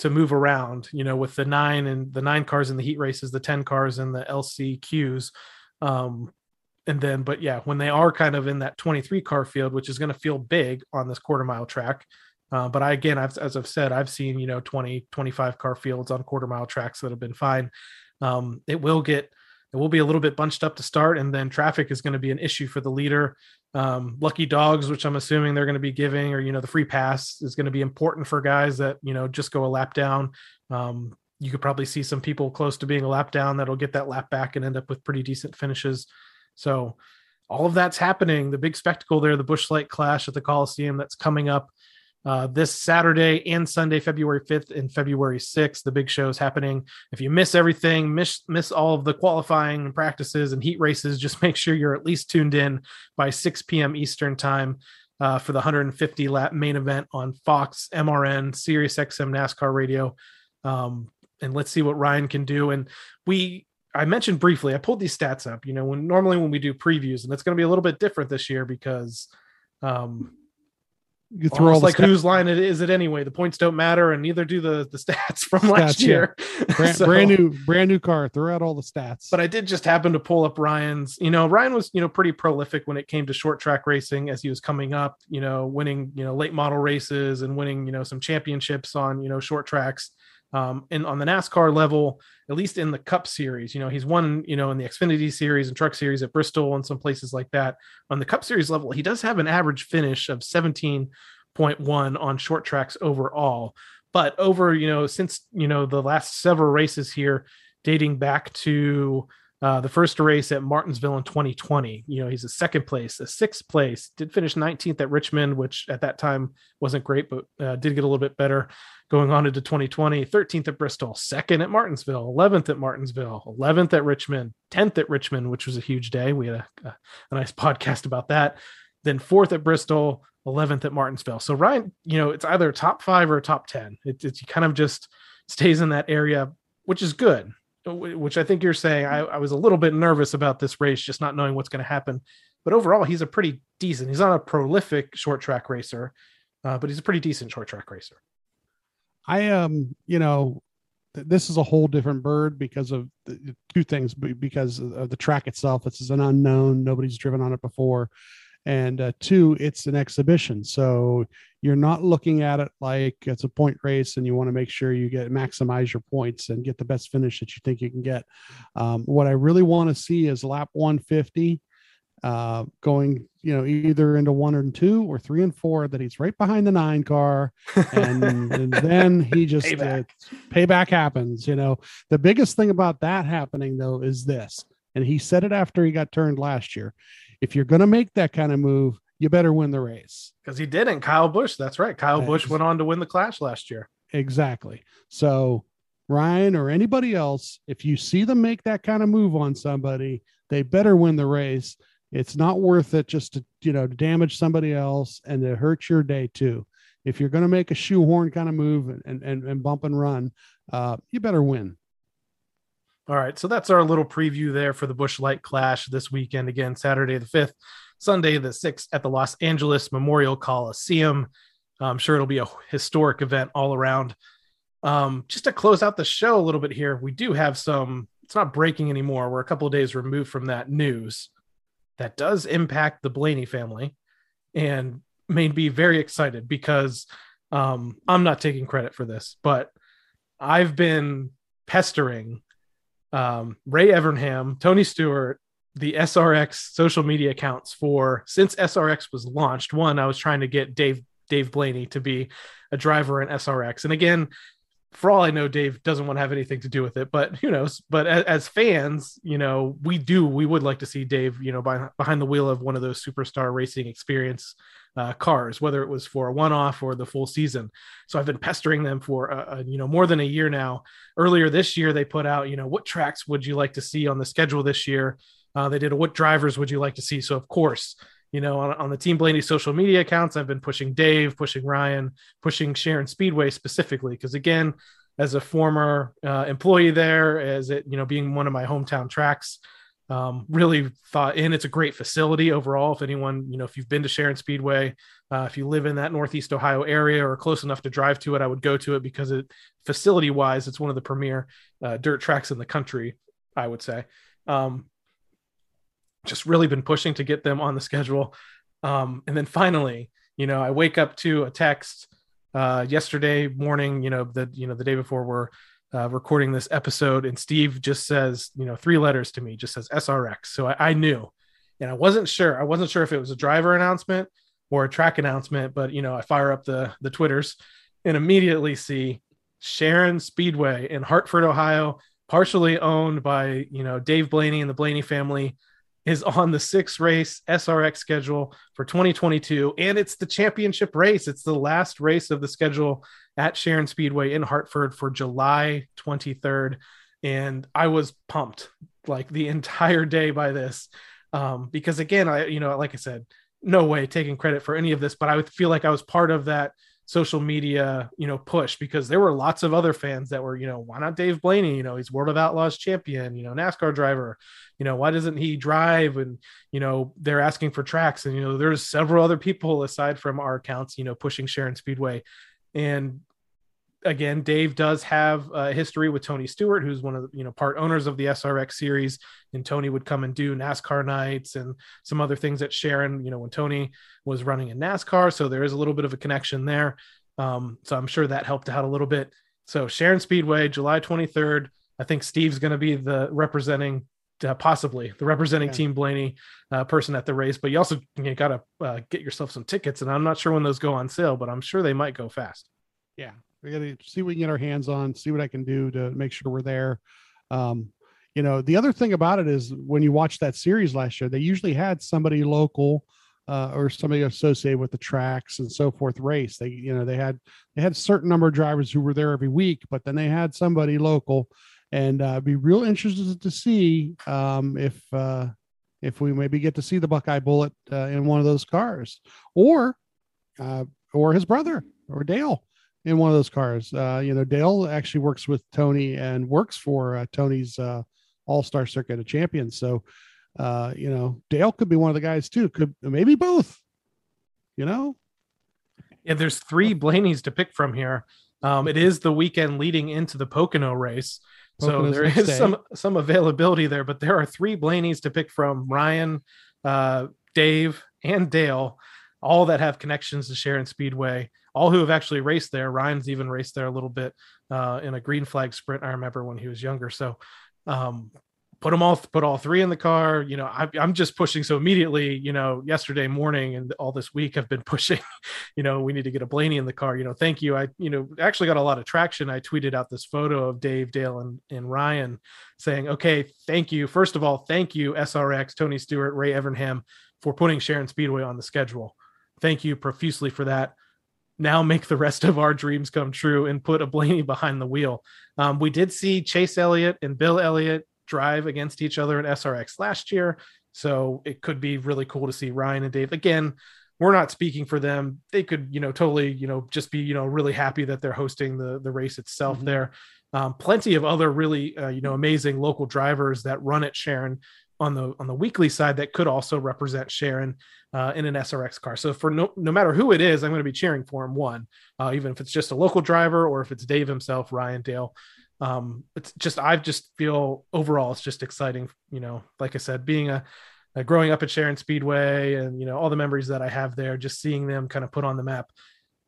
to move around, you know, with the nine and the nine cars in the heat races, the 10 cars in the LCQs. Um, and then, but yeah, when they are kind of in that 23 car field, which is going to feel big on this quarter mile track. Uh, but I, again, I've, as I've said, I've seen, you know, 20, 25 car fields on quarter mile tracks that have been fine. Um, it will get, it will be a little bit bunched up to start, and then traffic is going to be an issue for the leader. Um, lucky dogs, which I'm assuming they're going to be giving, or you know, the free pass is going to be important for guys that you know just go a lap down. Um, you could probably see some people close to being a lap down that'll get that lap back and end up with pretty decent finishes. So all of that's happening. The big spectacle there, the Busch Light Clash at the Coliseum, that's coming up uh, this Saturday and Sunday, February 5th and February 6th. The big show is happening. If you miss everything, miss miss all of the qualifying practices and heat races, just [laughs] make sure you're at least tuned in by 6 p.m. Eastern time uh, for the 150 lap main event on Fox, MRN, Sirius XM NASCAR Radio. Um, and let's see what Ryan can do. And we I mentioned briefly, I pulled these stats up. You know, when normally when we do previews, and it's going to be a little bit different this year because um You throw all like stat- whose line it is it anyway. The points don't matter, and neither do the the [laughs] stats from last Stats, yeah. year. [laughs] brand, So- brand new, brand new car. Throw out all the stats. But I did just happen to pull up Ryan's. You know, Ryan was you know pretty prolific when it came to short track racing as he was coming up. You know, winning you know late model races and winning you know some championships on you know short tracks. Um, and on the NASCAR level, at least in the Cup Series, you know he's won you know in the Xfinity Series and Truck Series at Bristol and some places like that. On the Cup Series level, he does have an average finish of 17.1 on short tracks overall. But over, you know, since, you know, the last several races here, dating back to uh, the first race at Martinsville in 2020, you know, he's a second place, a sixth place, did finish 19th at Richmond, which at that time wasn't great, but uh, did get a little bit better going on into 2020, 13th at Bristol, second at Martinsville, 11th at Martinsville, 11th at Richmond, 10th at Richmond, which was a huge day. We had a, a, a nice [laughs] podcast about that. Then fourth at Bristol, 11th at Martinsville. So Ryan, you know, it's either top five or top 10. It, it's kind of just stays in that area, which is good. Wh- Which I think you're saying. I, I was a little bit nervous about this race, just not knowing what's going to happen. But overall, he's a pretty decent. He's not a prolific short track racer, uh, but he's a pretty decent short track racer. I um, you know, th- this is a whole different bird because of the, two things because of the track itself. This is an unknown, nobody's driven on it before. And uh, two, it's an exhibition. So you're not looking at it like it's a point race and you want to make sure you get maximize your points and get the best finish that you think you can get. Um, what I really want to see is lap 150 uh, going, you know, either into one and two or three and four, that he's right behind the nine car. And, and [laughs] then he just Payback. uh, payback happens. You know, the biggest thing about that happening though is this, and he said it after he got turned last year. If you're going to make that kind of move, you better win the race. because he didn't. Kyle Busch. That's right. Kyle That Busch went on to win the Clash last year. Exactly. So, Ryan or anybody else, if you see them make that kind of move on somebody, they better win the race. It's not worth it just to, you know, damage somebody else and to hurt your day too. If you're going to make a shoehorn kind of move and, and, and bump and run, uh, you better win. All right, so that's our little preview there for the Busch Light Clash this weekend. Again, Saturday the 5th, Sunday the 6th at the Los Angeles Memorial Coliseum. I'm sure it'll be a historic event all around. Um, just to close out the show a little bit here, we do have some, it's not breaking anymore. We're a couple of days removed from that news that does impact the Blaney family and made me very excited because um, I'm not taking credit for this, but I've been pestering um, Ray Evernham, Tony Stewart, the SRX social media accounts for since SRX was launched. One, I was trying to get Dave Dave Blaney to be a driver in SRX, and again, for all I know, Dave doesn't want to have anything to do with it. But who knows? But as, as fans, you know, we do we would like to see Dave, you know, by, behind the wheel of one of those superstar racing experience uh, cars, whether it was for a one-off or the full season. So I've been pestering them for uh, you know more than a year now. Earlier this year, they put out you know what tracks would you like to see on the schedule this year. Uh, they did a what drivers would you like to see. So of course, you know on, on the Team Blaney social media accounts, I've been pushing Dave, pushing Ryan, pushing Sharon Speedway specifically because again, as a former uh, employee there, as it you know being one of my hometown tracks um, really thought in. it's a great facility overall if anyone you know if you've been to sharon speedway uh, if you live in that northeast ohio area or close enough to drive to it i would go to it because it facility wise it's one of the premier uh, dirt tracks in the country i would say um, just really been pushing to get them on the schedule um, and then finally you know i wake up to a text uh, yesterday morning you know the you know the day before we're uh, recording this episode, and Steve just says, you know, three letters to me, just says SRX. So I, I knew, and I wasn't sure. I wasn't sure if it was a driver announcement or a track announcement, but you know, I fire up the the twitters and immediately see Sharon Speedway in Hartford, Ohio, partially owned by you know Dave Blaney and the Blaney family, is on the six race SRX schedule for 2022, and it's the championship race. It's the last race of the schedule at Sharon Speedway in Hartford for July 23rd. And I was pumped like the [laughs] entire day by this. Um, because again, I, you know, like I said, no way taking credit for any of this, but I would feel like I was part of that social media, you know, push because there were lots of other fans that were, you know, why not Dave Blaney? You know, he's World of Outlaws champion, you know, NASCAR driver, you know, why doesn't he drive? And, you know, they're asking for tracks. And, you know, there's several other people aside from our accounts, you know, pushing Sharon Speedway. And again, Dave does have a history with Tony Stewart, who's one of the, you know, part owners of the SRX series. And Tony would come and do NASCAR nights and some other things at Sharon, you know, when Tony was running in NASCAR. So there is a little bit of a connection there. Um, so I'm sure that helped out a little bit. So Sharon Speedway, July 23rd. I think Steve's going to be the representing, uh, possibly the representing Yeah. Team Blaney uh, person at the race. But you also you got to uh, get yourself some tickets, and I'm not sure when those go on sale, but I'm sure they might go fast. Yeah. Got to see what we can get our hands on, see what I can do to make sure we're there. Um, you know, the other thing about it is when you watch that series last year, they usually had somebody local uh, or somebody associated with the tracks and so forth race. They, you know, they had they had a certain number of drivers who were there every week, but then they had somebody local, and uh, be real interested to see um, if uh, if we maybe get to see the Buckeye Bullet uh, in one of those cars, or uh, or his brother or Dale in one of those cars. Uh, you know, Dale actually works with Tony and works for uh, Tony's uh, All Star Circuit of Champions. So, uh, you know, Dale could be one of the guys too. Could maybe both. You know, Yeah, there's three Blaneys to pick from here. Um, it is the weekend leading into the Pocono race. So Pocono's there next day. some some availability there, but there are three Blaneys to pick from: Ryan, uh, Dave, and Dale, all that have connections to Sharon Speedway. All who have actually raced there. Ryan's even raced there a little bit uh, in a green flag sprint. I remember when he was younger. So um, put them all, put all three in the car. You know, I, I'm just pushing. So immediately, you know, yesterday morning and all this week I've been [laughs] pushing. You know, we need to get a Blaney in the car. You know, thank you. I, you know, actually got a lot of traction. I tweeted out this photo of Dave, Dale, and, and Ryan saying, okay, thank you. First of all, thank you, SRX, Tony Stewart, Ray Evernham, for putting Sharon Speedway on the schedule. Thank you profusely for that. Now make the rest of our dreams come true and put a Blaney behind the wheel. Um, we did see Chase Elliott and Bill Elliott drive against each other in SRX last year. So it could be really cool to see Ryan and Dave again. We're not speaking for them. They could, you know, totally, you know, just be, you know, really happy that they're hosting the the race itself Mhm. there. Um, plenty of other really, uh, you know, amazing local drivers that run at Sharon on the on the weekly side that could also represent Sharon uh, in an SRX car. So for no no matter who it is, I'm going to be cheering for him. One, uh, even if it's just a local driver or if it's Dave himself, Ryan Dale. Um, it's just I just feel overall it's just exciting. You know, like I said, being a, growing up at Sharon Speedway and you know all the memories that I have there, just seeing them kind of put on the map.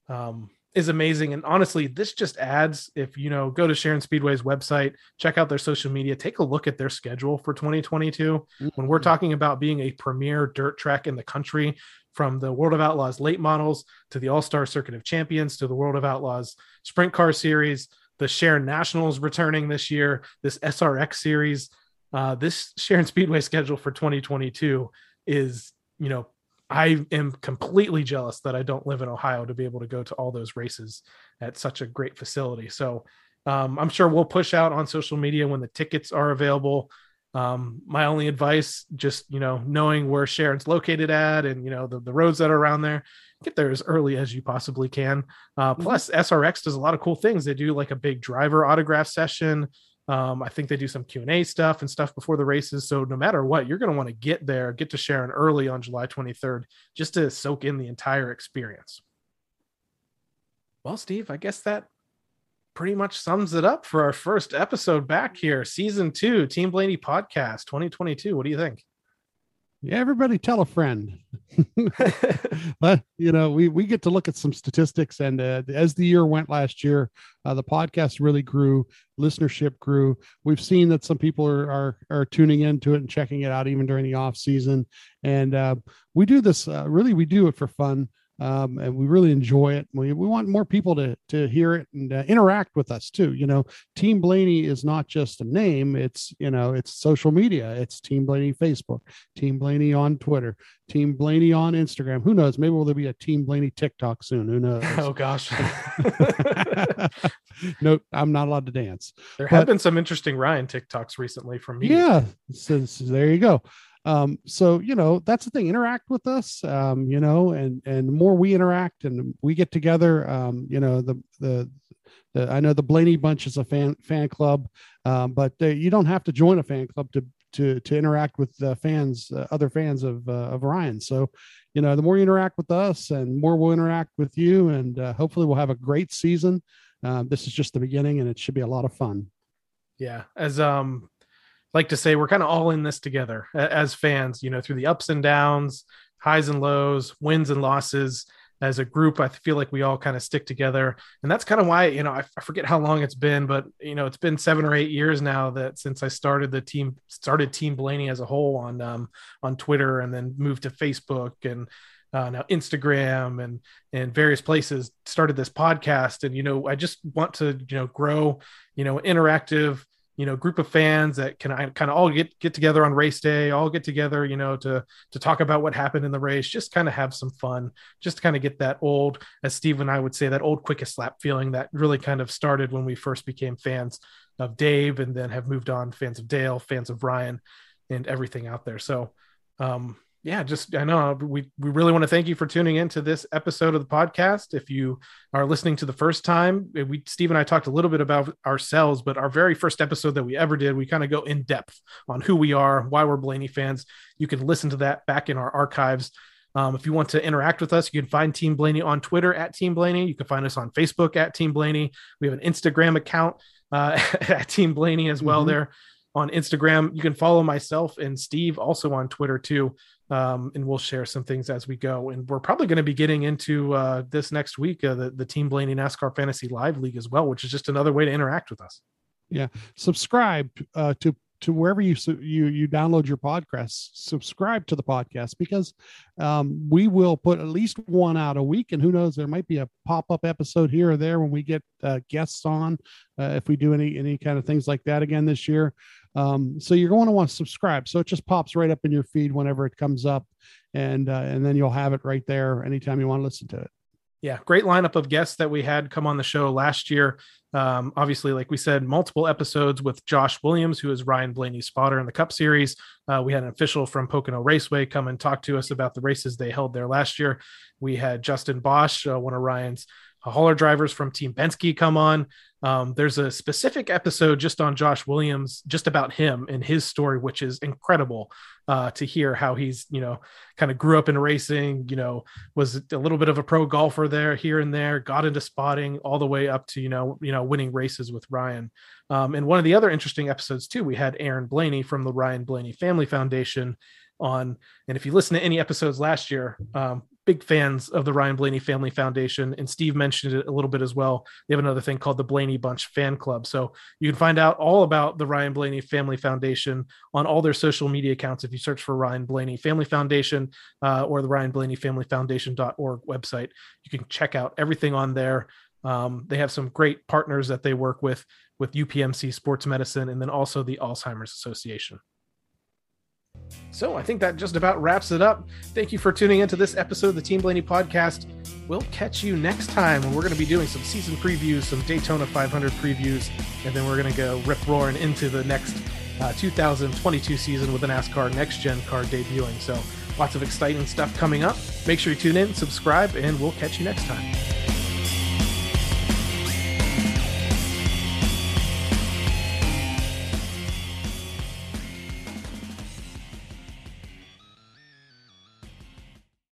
Um, is amazing. And honestly this just adds if you know go to sharon speedway's website check out their social media take a look at their schedule for 2022 when we're talking about being a premier dirt track in the country from the world of outlaws late models to the all-star circuit of champions to the world of outlaws sprint car series the sharon nationals returning this year this srx series uh, this sharon speedway schedule for 2022 is you know I am completely jealous that I don't live in Ohio to be able to go to all those races at such a great facility. So um, I'm sure we'll push out on social media when the tickets are available. Um, my only advice, just you know, knowing where Sharon's located at and you know the, the roads that are around there, get there as early as you possibly can. Uh, plus, SRX does a lot of cool things. They do like a big driver autograph session. Um, I think they do some Q and A stuff and stuff before the races. So no matter what, you're going to want to get there, get to Sharon early on July 23rd, just to soak in the entire experience. Well, Steve, I guess that pretty much sums it up for our first episode back here, season two, Team Blaney podcast 2022. What do you think? Yeah, everybody tell a friend. [laughs] [laughs] but you know, we we get to look at some statistics, and uh, as the year went last year, uh, the podcast really grew, listenership grew. We've seen that some people are are, are tuning into it and checking it out even during the off season, and uh, we do this. Uh, really, we do it for fun. Um, and we really enjoy it. We, we want more people to to hear it and uh, interact with us too. You know, Team Blaney is not just a name; it's you know, it's social media. It's Team Blaney Facebook, Team Blaney on Twitter, Team Blaney on Instagram. Who knows? Maybe will there be a Team Blaney TikTok soon? Who knows? [laughs] Oh gosh. [laughs] [laughs] no, I'm not allowed to dance. there have been some interesting Ryan TikToks recently from me. Yeah. So, so there you go. Um, so you know, that's the thing. Interact with us. Um, you know, and and the more we interact and we get together, um, you know, the the I know the Blaney Bunch is a fan fan club, um, but uh, you don't have to join a fan club to to to interact with the fans, uh, other fans of uh, of Ryan. So, you know, the more you interact with us, and more we'll interact with you, and uh, hopefully we'll have a great season. Um, this is just the beginning, and it should be a lot of fun. yeah as um like to say we're kind of all in this together as fans you know through the ups and downs highs and lows wins and losses. As a group i feel like we all kind of stick together. And that's kind of why you know I, forget how long it's been but you know it's been seven or eight years now that since i started the team started team blaney as a whole on um on twitter and then moved to facebook and uh, now Instagram and and various places started this podcast. And you know I just want to you know grow you know interactive you know group of fans that can kind of all get get together on race day all get together you know to to talk about what happened in the race just kind of have some fun just kind of get that old as steve and i would say that old quickest slap feeling that really kind of started when we first became fans of dave and then have moved on fans of dale fans of ryan and everything out there. So um yeah just i know we we really want to thank you for tuning in to this episode of the podcast if you are listening to the first time eh, we steve and i talked a little bit about ourselves but our very first episode that we ever did we kind of go in depth on who we are why we're blaney fans you can listen to that back in our archives Um, if you want to interact with us, you can find Team Blaney on Twitter at Team Blaney. You can find us on Facebook at Team Blaney. We have an Instagram account uh, [laughs] at Team Blaney as well Mhm. there on Instagram. You can follow myself and Steve also on Twitter too. Um, and we'll share some things as we go. And we're probably going to be getting into uh, this next week, uh, the, the Team Blaney NASCAR Fantasy Live League as well, which is just another way to interact with us. Yeah. Subscribe uh, to to wherever you you you download your podcasts subscribe to the podcast because um, we will put at least one out a week and who knows there might be a pop-up episode here or there when we get uh, guests on uh, if we do any any kind of things like that again this year um, so you're going to want to subscribe so it just pops right up in your feed whenever it comes up and uh, and then you'll have it right there anytime you want to listen to it yeah, great lineup of guests that we had come on the show last year. Um, obviously, like we said, multiple episodes with Josh Williams, who is Ryan Blaney's spotter in the Cup Series. Uh, we had an official from Pocono Raceway come and talk to us about the races they held there last year. We had Justin Bosch, uh, one of Ryan's hauler drivers from Team Penske, come on. Um, there's a specific episode just on Josh Williams, just about him and his story, which is incredible uh, to hear how he's, you know, kind of grew up in racing, you know, was a little bit of a pro golfer there, here and there, got into spotting all the way up to, you know, you know, winning races with Ryan. Um, and one of the other interesting episodes too, we had Aaron Blaney from the Ryan Blaney Family Foundation on. And if you listen to any episodes last year, um, big fans of the Ryan Blaney Family Foundation. And Steve mentioned it a little bit as well. They have another thing called the Blaney Bunch Fan Club. So you can find out all about the Ryan Blaney Family Foundation on all their social media accounts if you search for Ryan Blaney Family Foundation uh, or the Ryan Blaney Family Foundation.org website. You can check out everything on there. Um, they have some great partners that they work with, with UPMC Sports Medicine and then also the Alzheimer's Association. So I think that just about wraps it up. Thank you for tuning into this episode of the Team Blaney podcast. We'll catch you next time when we're going to be doing some season previews, some Daytona 500 previews, and then we're going to go rip roaring into the next uh, 2022 season with the NASCAR Next Gen car debuting. So lots of exciting stuff coming up. Make sure you tune in, subscribe, and we'll catch you next time.